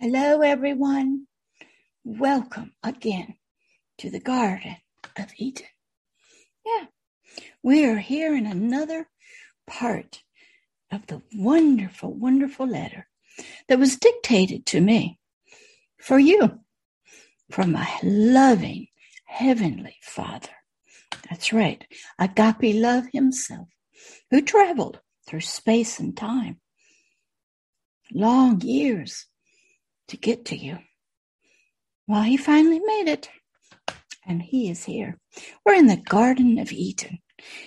Hello, everyone. Welcome again to the Garden of Eden. Yeah, we are here in another part of the wonderful, wonderful letter that was dictated to me for you from my loving Heavenly Father. That's right, Agape Love Himself, who traveled through space and time. Long years to get to you. Well, he finally made it, and he is here. We're in the Garden of Eden.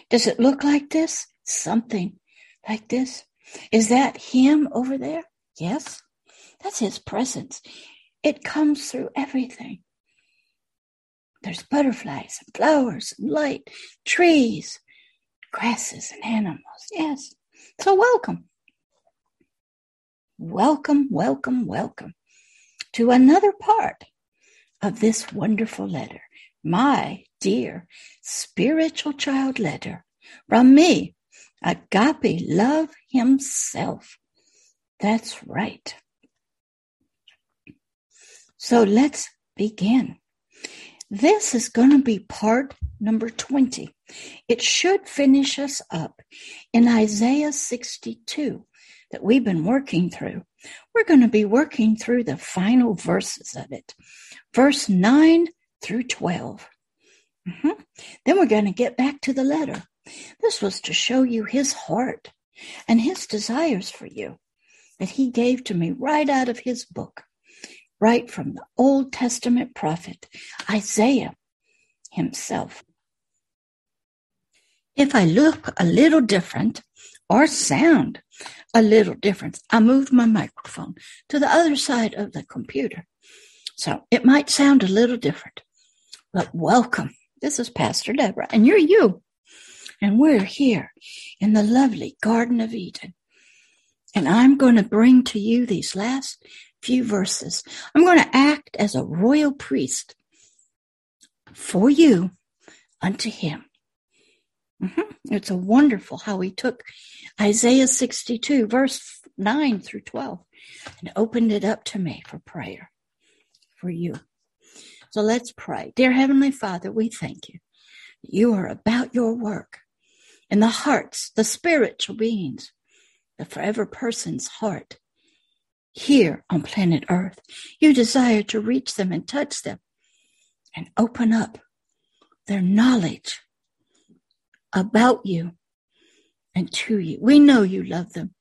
Does it look like this? Something like this? Is that him over there? Yes, that's his presence. It comes through everything. There's butterflies and flowers and light, trees, grasses and animals. Yes. So welcome. Welcome, welcome, welcome to another part of this wonderful letter. My dear spiritual child letter from me, Agape Love Himself. That's right. So let's begin. This is going to be part number 20. It should finish us up in Isaiah 62 that we've been working through. We're going to be working through the final verses of it, verse 9 through 12. Mm-hmm. Then we're going to get back to the letter. This was to show you his heart and his desires for you that he gave to me right out of his book right from the Old Testament prophet Isaiah himself. If I look a little different or sound a little difference. I moved my microphone to the other side of the computer. So it might sound a little different, but welcome. This is Pastor Deborah, and you're you. And we're here in the lovely Garden of Eden. And I'm going to bring to you these last few verses. I'm going to act as a royal priest for you unto him. Mm-hmm. It's a wonderful how he took Isaiah 62, verse 9 through 12, and opened it up to me for prayer for you. So let's pray. Dear Heavenly Father, we thank you. You are about your work in the hearts, the spiritual beings, the forever person's heart here on planet Earth. You desire to reach them and touch them and open up their knowledge about you and to you. We know you love them.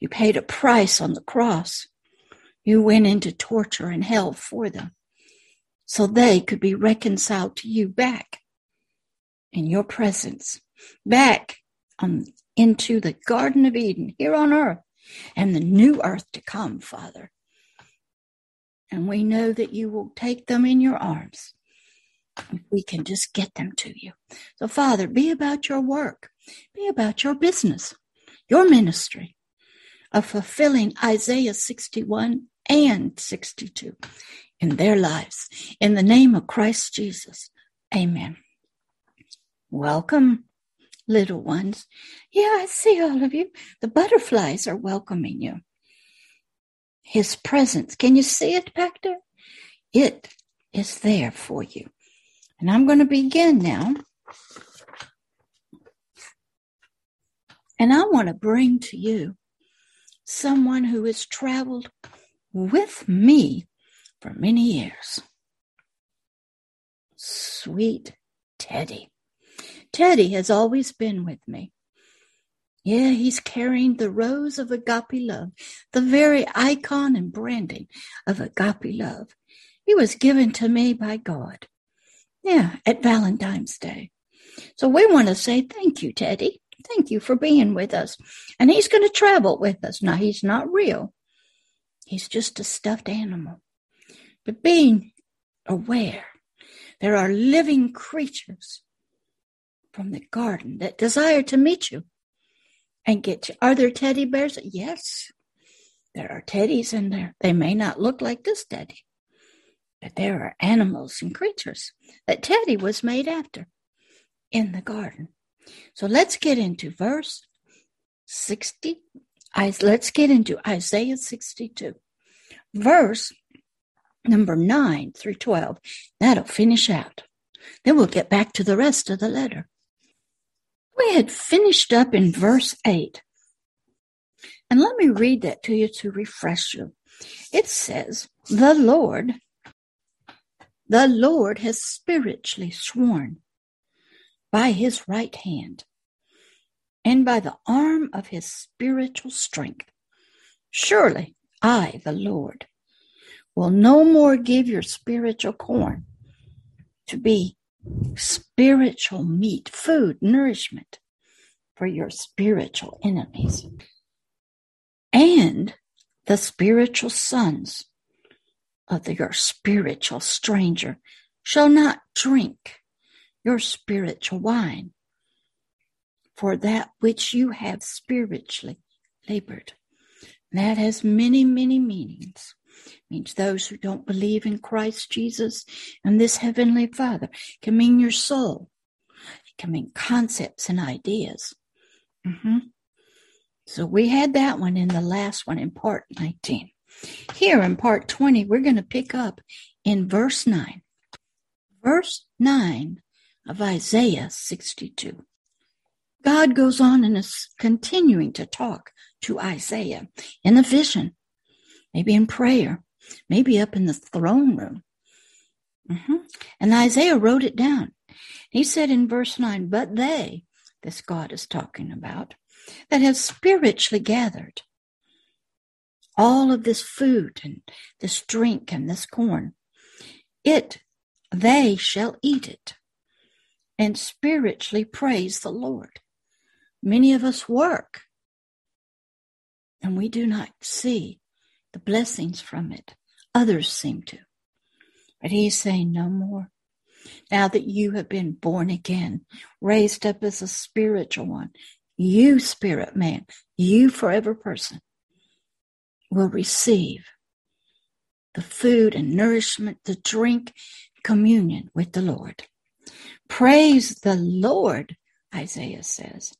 You paid a price on the cross. You went into torture and hell for them so they could be reconciled to you back in your presence, back on, into the Garden of Eden here on earth and the new earth to come, Father. And we know that you will take them in your arms. If we can just get them to you. So, Father, be about your work, be about your business, your ministry of fulfilling Isaiah 61 and 62 in their lives. In the name of Christ Jesus, amen. Welcome little ones. Yeah, I see all of you. The butterflies are welcoming you. His presence. Can you see it back there? It is there for you. And I'm going to begin now. And I want to bring to you someone who has traveled with me for many years. Sweet Teddy. Teddy has always been with me. Yeah, he's carrying the rose of agape love, the very icon and branding of agape love. He was given to me by God. Yeah, at Valentine's Day. So we want to say thank you, Teddy. Thank you for being with us. And he's going to travel with us. Now, he's not real. He's just a stuffed animal. But being aware there are living creatures from the garden that desire to meet you and get you. Are there teddy bears? Yes, there are teddies in there. They may not look like this teddy, but there are animals and creatures that Teddy was made after in the garden. So let's get into verse 60. Let's get into Isaiah 62, verse number 9 through 12. That'll finish out. Then we'll get back to the rest of the letter. We had finished up in verse 8. And let me read that to you to refresh you. It says, The Lord, the Lord has spiritually sworn by his right hand and by the arm of his spiritual strength. Surely I, the Lord, will no more give your spiritual corn to be spiritual meat, food, nourishment for your spiritual enemies. And the spiritual sons of the, your spiritual stranger shall not drink your spiritual wine for that which you have spiritually labored. that has many, many meanings. It means those who don't believe in Christ Jesus and this Heavenly Father. It can mean your soul. It can mean concepts and ideas. Mm-hmm. So we had that one in the last one in part 19. Here in part 20, we're going to pick up in verse 9. Verse 9 of Isaiah 62. God goes on and is continuing to talk to Isaiah in a vision, maybe in prayer, maybe up in the throne room. Mm-hmm. And Isaiah wrote it down. He said in verse 9, But they, this God is talking about, that have spiritually gathered all of this food and this drink and this corn, it, they shall eat it and spiritually praise the Lord. Many of us work and we do not see the blessings from it. Others seem to. But he's saying no more. Now that you have been born again, raised up as a spiritual one, you spirit man, you forever person will receive the food and nourishment, the drink, communion with the Lord. Praise the Lord, Isaiah says.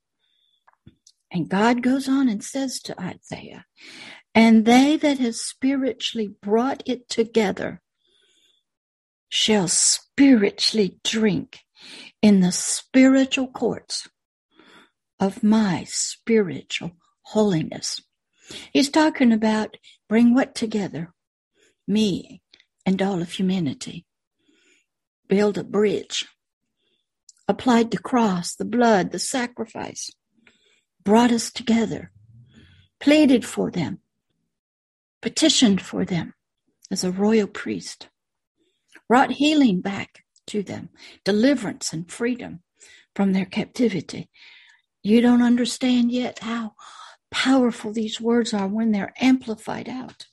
And God goes on and says to Isaiah, and they that have spiritually brought it together shall spiritually drink in the spiritual courts of my spiritual holiness. He's talking about bring what together? Me and all of humanity. Build a bridge. Applied the cross, the blood, the sacrifice brought us together, pleaded for them, petitioned for them as a royal priest, brought healing back to them, deliverance and freedom from their captivity. You don't understand yet how powerful these words are when they're amplified out.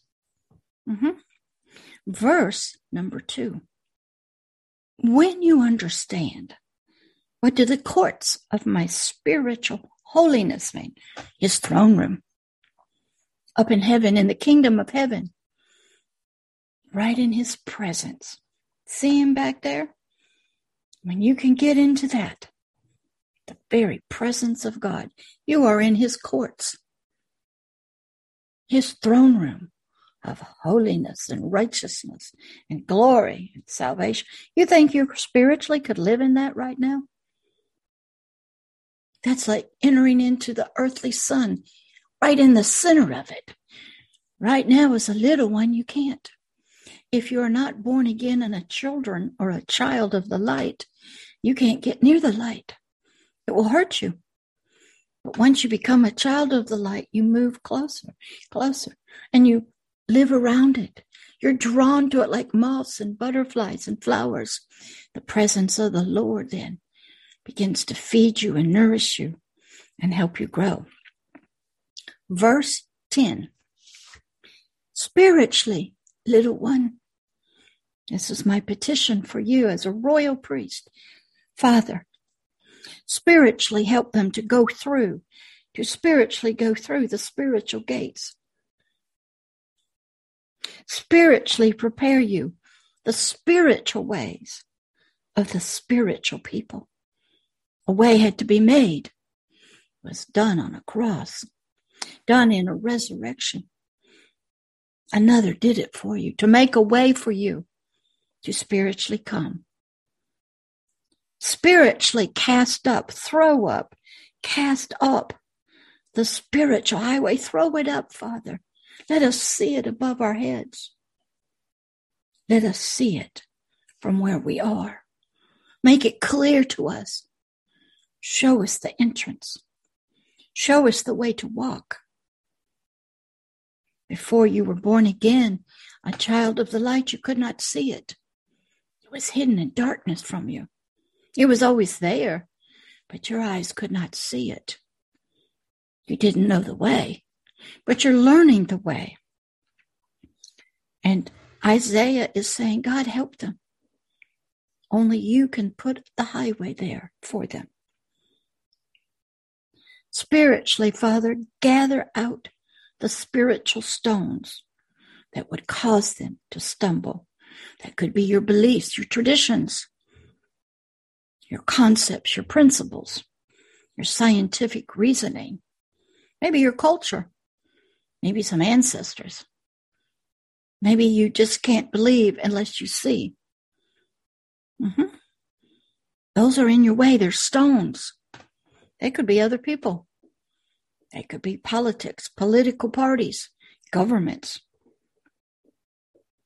Mm-hmm. Verse number two. When you understand what do the courts of my spiritual holiness mean? His throne room. Up in heaven, in the kingdom of heaven. Right in his presence. See him back there? When you can get into that, the very presence of God, you are in his courts, his throne room of holiness and righteousness and glory and salvation. You think you spiritually could live in that right now? That's like entering into the earthly sun, right in the center of it. Right now, as a little one, you can't. If you are not born again and a children or a child of the light, you can't get near the light. It will hurt you. But once you become a child of the light, you move closer, closer, and you live around it. You're drawn to it like moths and butterflies and flowers. The presence of the Lord then begins to feed you and nourish you and help you grow. Verse 10 Spiritually, little one, this is my petition for you as a royal priest. Father, spiritually help them to go through, to spiritually go through the spiritual gates. Spiritually prepare you the spiritual ways of the spiritual people. A way had to be made. It was done on a cross, done in a resurrection. Another did it for you to make a way for you to spiritually come. Spiritually cast up, throw up, cast up the spiritual highway. Throw it up, Father. Let us see it above our heads. Let us see it from where we are. Make it clear to us. Show us the entrance. Show us the way to walk. Before you were born again, a child of the light, you could not see it. It was hidden in darkness from you. It was always there, but your eyes could not see it. You didn't know the way, but you're learning the way. And Isaiah is saying, God, help them. Only you can put the highway there for them. Spiritually, Father, gather out the spiritual stones that would cause them to stumble. That could be your beliefs, your traditions, your concepts, your principles, your scientific reasoning, maybe your culture, maybe some ancestors. Maybe you just can't believe unless you see. Mm-hmm. Those are in your way. They're stones. They could be other people. They could be politics, political parties, governments.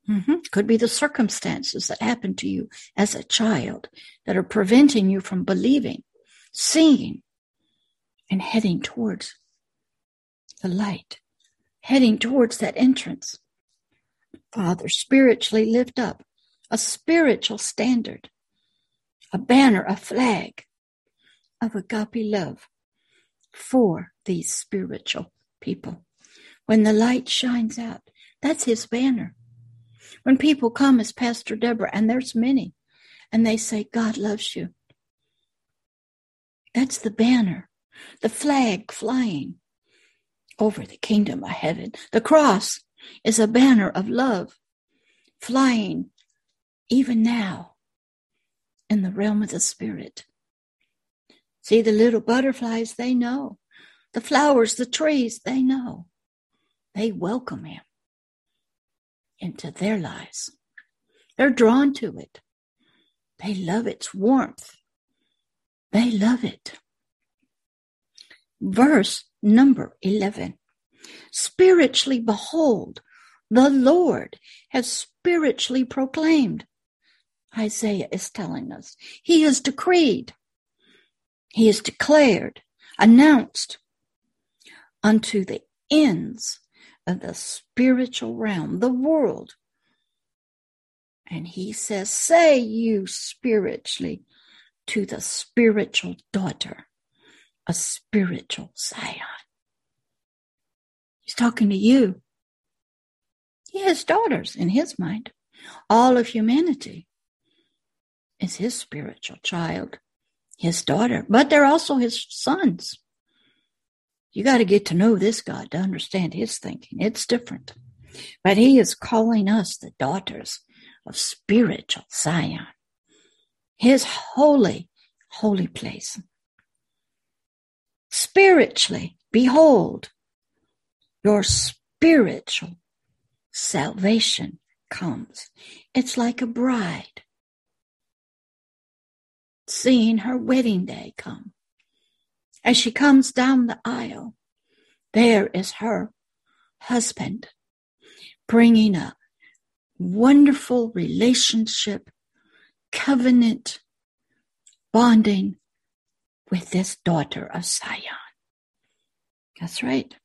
Mm-hmm. Could be the circumstances that happened to you as a child that are preventing you from believing, seeing, and heading towards the light, heading towards that entrance. Father, spiritually lift up a spiritual standard, a banner, a flag of agape love for these spiritual people. When the light shines out, that's his banner. When people come as Pastor Deborah, and there's many, and they say, God loves you. That's the banner, the flag flying over the kingdom of heaven. The cross is a banner of love flying even now in the realm of the spirit. See the little butterflies, they know. The flowers, the trees, they know. They welcome him into their lives. They're drawn to it. They love its warmth. They love it. Verse number 11 spiritually behold, the Lord has spiritually proclaimed. Isaiah is telling us. He has decreed. He has declared, announced unto the ends of the spiritual realm, the world. And he says, Say you spiritually to the spiritual daughter, a spiritual Zion. He's talking to you. He has daughters in his mind. All of humanity is his spiritual child, his daughter, but they're also his sons. You got to get to know this God to understand his thinking. It's different. But he is calling us the daughters of spiritual Zion, his holy, holy place. Spiritually, behold, your spiritual salvation comes. It's like a bride seeing her wedding day come. As she comes down the aisle, there is her husband bringing a wonderful relationship, covenant, bonding with this daughter of Zion. That's right.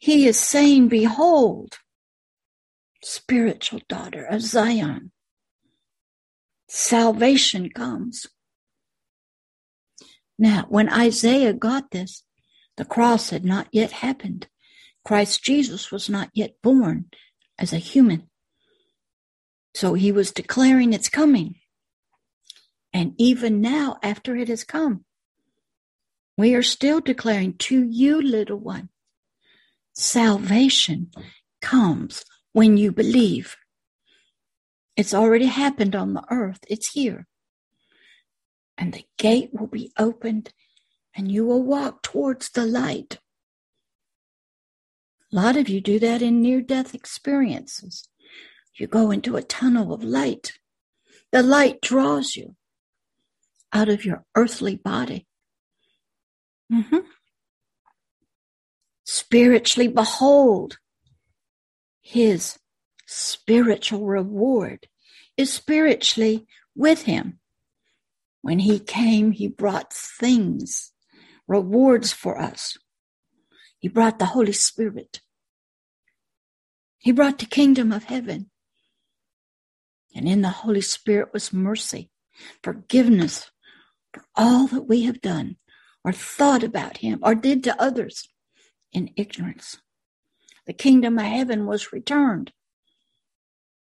He is saying, Behold, spiritual daughter of Zion. Salvation comes. Now, when Isaiah got this, the cross had not yet happened. Christ Jesus was not yet born as a human. So he was declaring its coming. And even now, after it has come, we are still declaring to you, little one, Salvation comes when you believe. It's already happened on the earth, it's here. And the gate will be opened, and you will walk towards the light. A lot of you do that in near death experiences. You go into a tunnel of light. The light draws you out of your earthly body. Mm-hmm. Spiritually, behold, his spiritual reward is spiritually with him. When he came, he brought things, rewards for us. He brought the Holy Spirit. He brought the kingdom of heaven. And in the Holy Spirit was mercy, forgiveness for all that we have done or thought about him or did to others in ignorance. The kingdom of heaven was returned.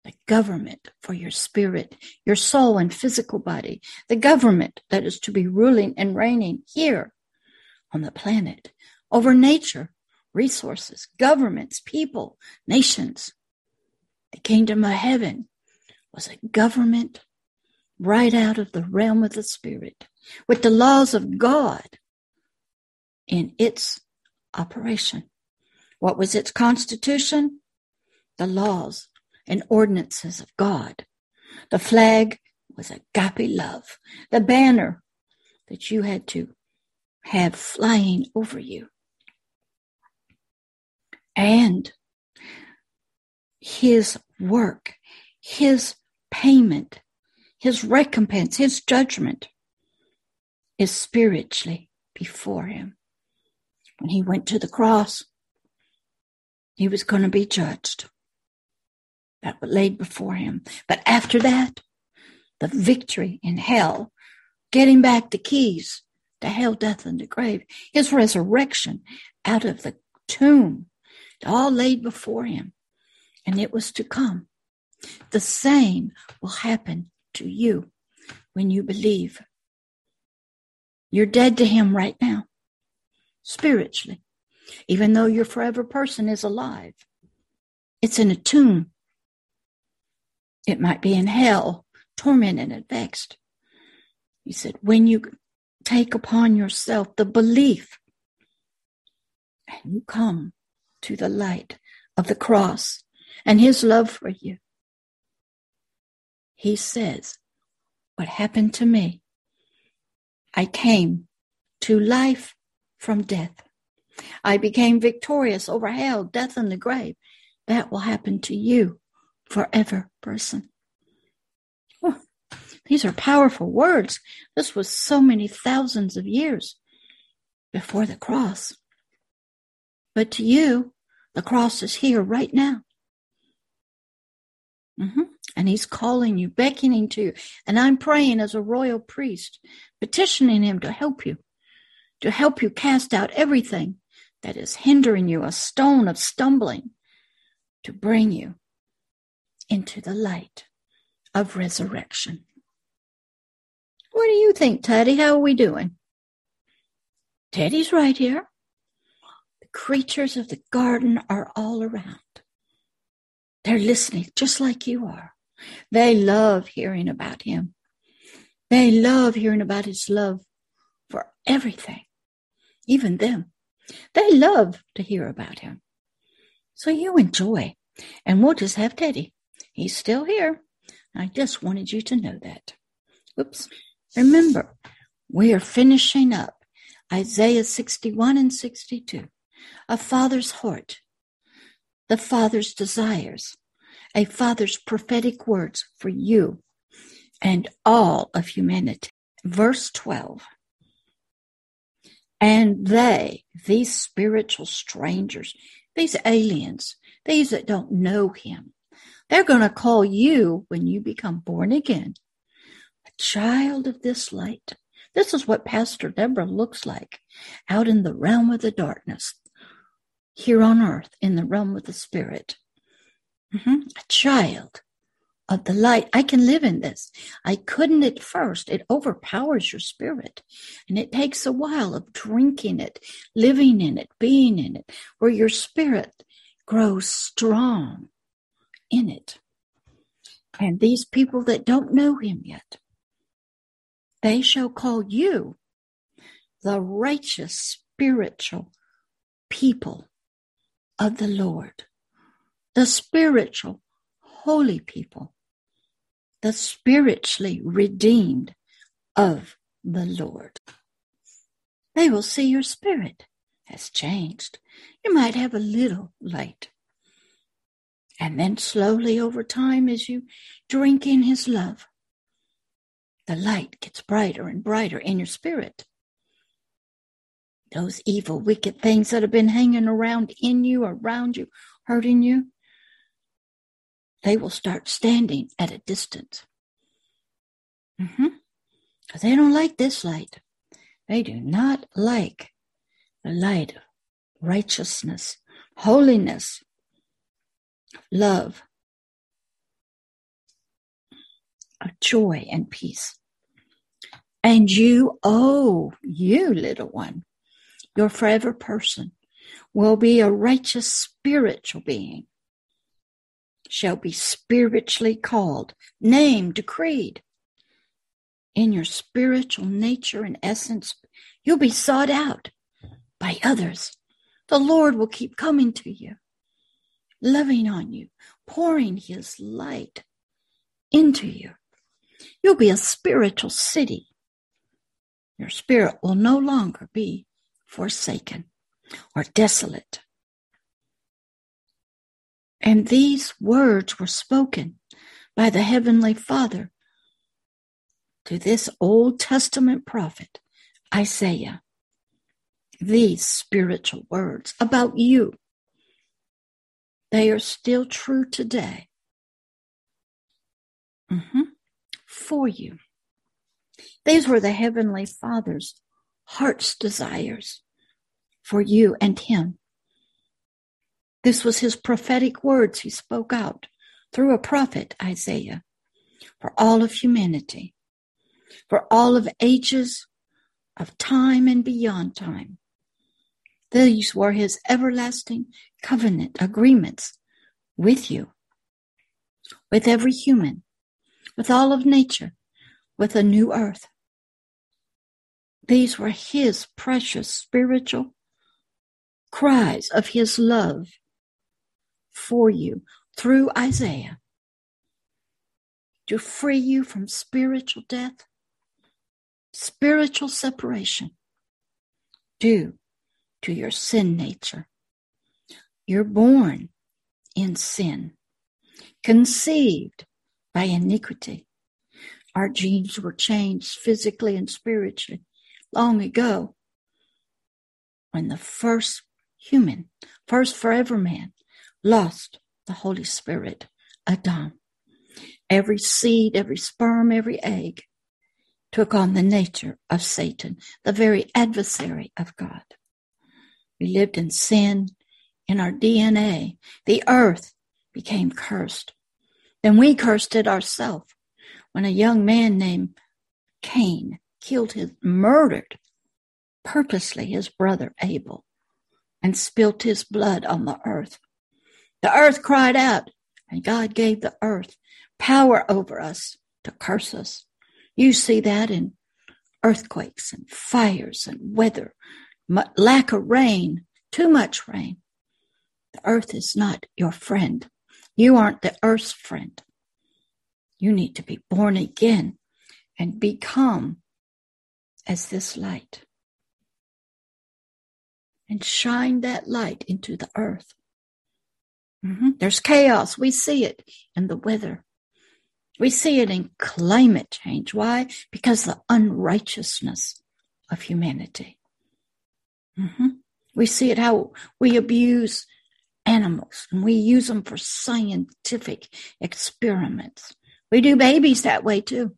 The government for your spirit, your soul, and physical body. The government that is to be ruling and reigning here on the planet over nature, resources, governments, people, nations. The kingdom of heaven was a government right out of the realm of the spirit with the laws of God in its operation. What was its constitution? The laws and ordinances of God. The flag was agape love, the banner that you had to have flying over you. And his work, his payment, his recompense, his judgment is spiritually before him. When he went to the cross, he was going to be judged. That were laid before him. But after that, the victory in hell, getting back the keys to hell, death, and the grave, his resurrection out of the tomb, all laid before him. And it was to come. The same will happen to you when you believe. You're dead to him right now, spiritually, even though your forever person is alive. It's in a tomb. It might be in hell, tormented and vexed. He said, when you take upon yourself the belief and you come to the light of the cross and his love for you, he says, What happened to me? I came to life from death. I became victorious over hell, death, and the grave. That will happen to you forever, person. Oh, these are powerful words. This was so many thousands of years before the cross. But to you, the cross is here right now. Mm-hmm. And he's calling you, beckoning to you. And I'm praying as a royal priest, petitioning him to help you, to help you cast out everything that is hindering you, a stone of stumbling, to bring you into the light of resurrection. What do you think, Teddy? How are we doing? Teddy's right here. The creatures of the garden are all around. They're listening just like you are. They love hearing about him. They love hearing about his love for everything, even them. They love to hear about him. So you enjoy. And we'll just have Teddy. He's still here. I just wanted you to know that. Oops. Remember, we are finishing up Isaiah 61 and 62. A father's heart the Father's desires, a Father's prophetic words for you and all of humanity. Verse 12. And they, these spiritual strangers, these aliens, these that don't know him, they're going to call you, when you become born again, a child of this light. This is what Pastor Deborah looks like out in the realm of the darkness, here on earth in the realm of the spirit. Mm-hmm. A child of the light. I can live in this. I couldn't at first. It overpowers your spirit. And it takes a while of drinking it, living in it, being in it, where your spirit grows strong in it. And these people that don't know him yet, they shall call you the righteous spiritual people of the Lord, the spiritual, holy people, the spiritually redeemed of the Lord. They will see your spirit has changed. You might have a little light. And then slowly over time, as you drink in his love, the light gets brighter and brighter in your spirit. Those evil, wicked things that have been hanging around in you, around you, hurting you, they will start standing at a distance. Mm-hmm. They don't like this light. They do not like the light of righteousness, holiness, love, of joy and peace. And you, oh, you little one, your forever person, will be a righteous spiritual being, shall be spiritually called, named, decreed. In your spiritual nature and essence, you'll be sought out by others. The Lord will keep coming to you, loving on you, pouring his light into you. You'll be a spiritual city. Your spirit will no longer be forsaken or desolate. And these words were spoken by the Heavenly Father to this Old Testament prophet, Isaiah these spiritual words about you. They are still true today. Mm-hmm. For you. These were the Heavenly Father's heart's desires for you and Him. This was His prophetic words He spoke out through a prophet, Isaiah, for all of humanity, for all of ages of time and beyond time. These were his everlasting covenant agreements with you, with every human, with all of nature, with a new earth. These were his precious spiritual cries of his love for you through Isaiah to free you from spiritual death, spiritual separation, due to your sin nature. You're born in sin, conceived by iniquity. Our genes were changed physically and spiritually long ago when the first human, first forever man, lost the Holy Spirit, Adam. Every seed, every sperm, every egg took on the nature of Satan, the very adversary of God. We lived in sin in our DNA. The earth became cursed. Then we cursed it ourselves when a young man named Cain killed his, murdered purposely his brother Abel and spilt his blood on the earth. The earth cried out, and God gave the earth power over us to curse us. You see that in earthquakes and fires and weather lack of rain, too much rain. The earth is not your friend. You aren't the earth's friend. You need to be born again and become as this light. And shine that light into the earth. Mm-hmm. There's chaos. We see it in the weather. We see it in climate change. Why? Because the unrighteousness of humanity. Mm-hmm. We see it how we abuse animals and we use them for scientific experiments. We do babies that way too.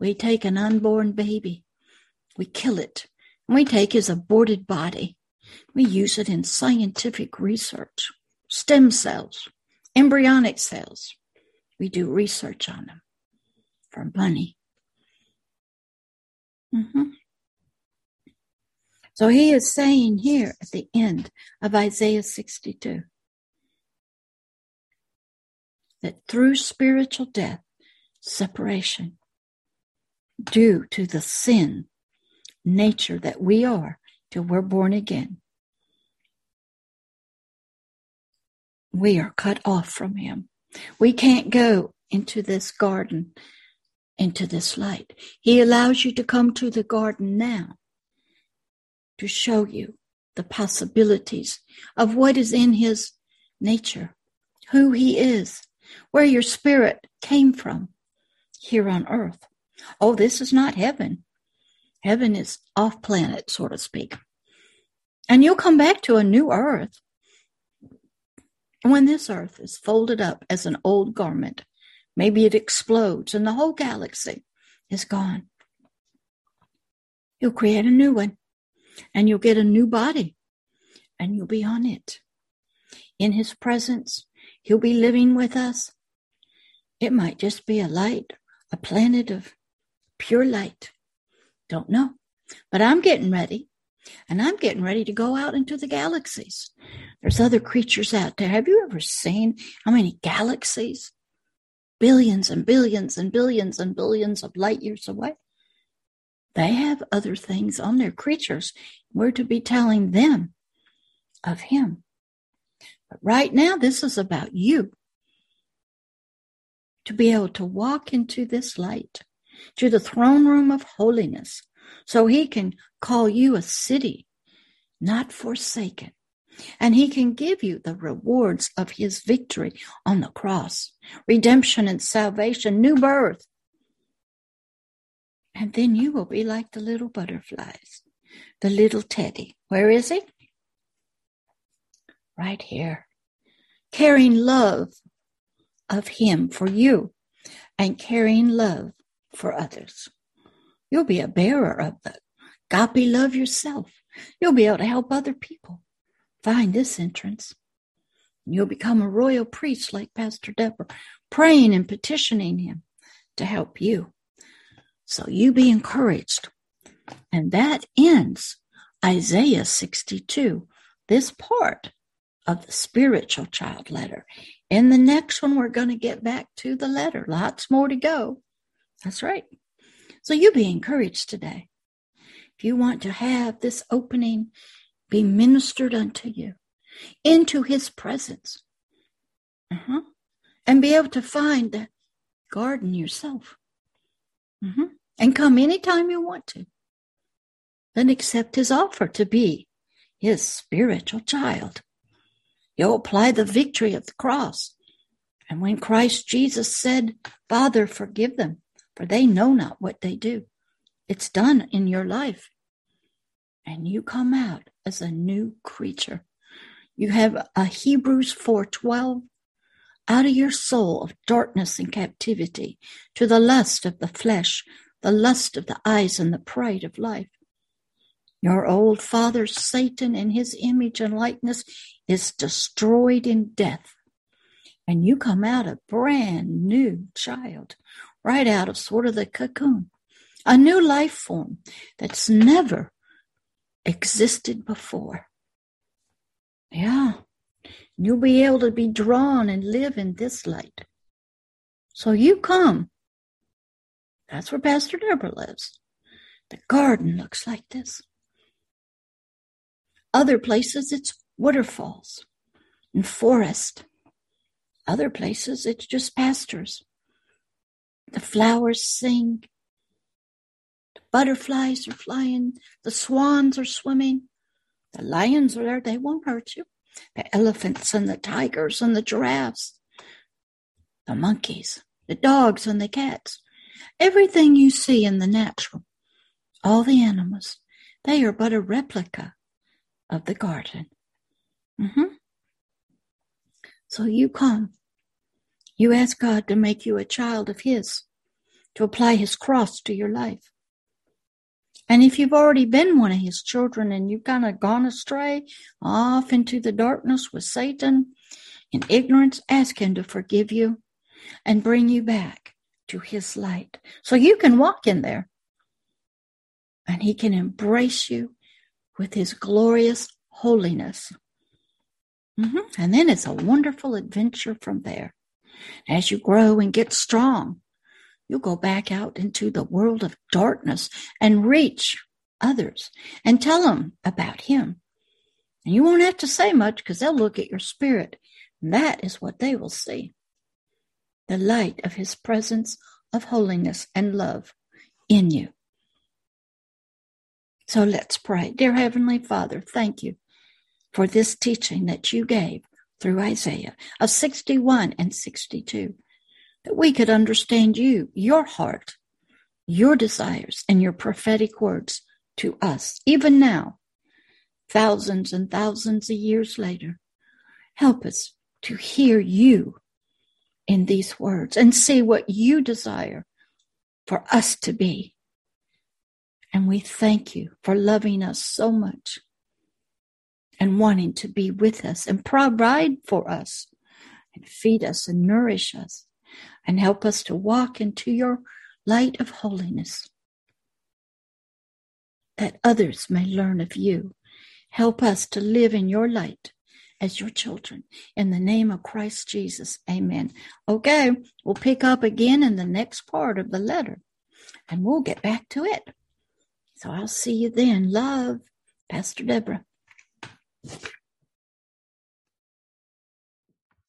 We take an unborn baby, we kill it, and we take his aborted body. We use it in scientific research, stem cells, embryonic cells. We do research on them for money. Mm-hmm. So he is saying here at the end of Isaiah 62 that through spiritual death, separation, due to the sin nature that we are till we're born again, we are cut off from him. We can't go into this garden, into this light. He allows you to come to the garden now to show you the possibilities of what is in his nature, who he is, where your spirit came from here on earth. Oh, this is not heaven. Heaven is off planet, so to speak. And you'll come back to a new earth when this earth is folded up as an old garment. Maybe it explodes and the whole galaxy is gone. You'll create a new one and you'll get a new body and you'll be on it. In his presence, he'll be living with us. It might just be a light, a planet of pure light. Don't know. But I'm getting ready. And I'm getting ready to go out into the galaxies. There's other creatures out there. Have you ever seen how many galaxies? Billions and billions and billions and billions of light years away. They have other things on their creatures. We're to be telling them of Him. But right now, this is about you to be able to walk into this light, to the throne room of holiness, so He can call you a city not forsaken. And he can give you the rewards of his victory on the cross, redemption and salvation, new birth, and then you will be like the little butterflies, the little teddy. Where is he? Right here. Carrying love of him for you and carrying love for others. You'll be a bearer of the agape love yourself. You'll be able to help other people find this entrance. You'll become a royal priest like Pastor Deborah, praying and petitioning him to help you. So you be encouraged. And that ends Isaiah 62, this part of the spiritual child letter. In the next one, we're going to get back to the letter. Lots more to go. That's right. So you be encouraged today. If you want to have this opening be ministered unto you into his presence, uh-huh, and be able to find the garden yourself. Mm-hmm and come anytime you want to. and accept his offer to be his spiritual child. You'll apply the victory of the cross. And when Christ Jesus said, Father, forgive them, for they know not what they do, it's done in your life. And you come out as a new creature. You have a Hebrews 4:12 out of your soul of darkness and captivity to the lust of the flesh, the lust of the eyes and the pride of life. Your old father Satan in his image and likeness is destroyed in death. And you come out a brand new child, right out of sort of the cocoon, a new life form that's never existed before. Yeah, you'll be able to be drawn and live in this light. So you come that's where Pastor Deborah lives. The garden looks like this. Other places, it's waterfalls and forest. Other places, it's just pastures. The flowers sing. The butterflies are flying. The swans are swimming. The lions are there. They won't hurt you. The elephants and the tigers and the giraffes. The monkeys, the dogs and the cats. Everything you see in the natural, all the animals, they are but a replica of the garden. Mm-hmm. So you come. You ask God to make you a child of His, to apply His cross to your life. And if you've already been one of His children and you've kind of gone astray off into the darkness with Satan in ignorance, ask Him to forgive you and bring you back to his light. So you can walk in there and he can embrace you with his glorious holiness. Mm-hmm. And then it's a wonderful adventure from there. As you grow and get strong, you'll go back out into the world of darkness and reach others and tell them about him. And you won't have to say much because they'll look at your spirit That is what they will see. The light of his presence of holiness and love in you. So let's pray. Dear Heavenly Father, thank you for this teaching that you gave through Isaiah of 61 and 62, that we could understand you, your heart, your desires, and your prophetic words to us, even now, thousands and thousands of years later. Help us to hear you in these words and see what you desire for us to be. And we thank you for loving us so much and wanting to be with us and provide for us and feed us and nourish us and help us to walk into your light of holiness that others may learn of you. Help us to live in your light as your children. In the name of Christ Jesus, amen. Okay, we'll pick up again in the next part of the letter and we'll get back to it. So I'll see you then. Love, Pastor Deborah.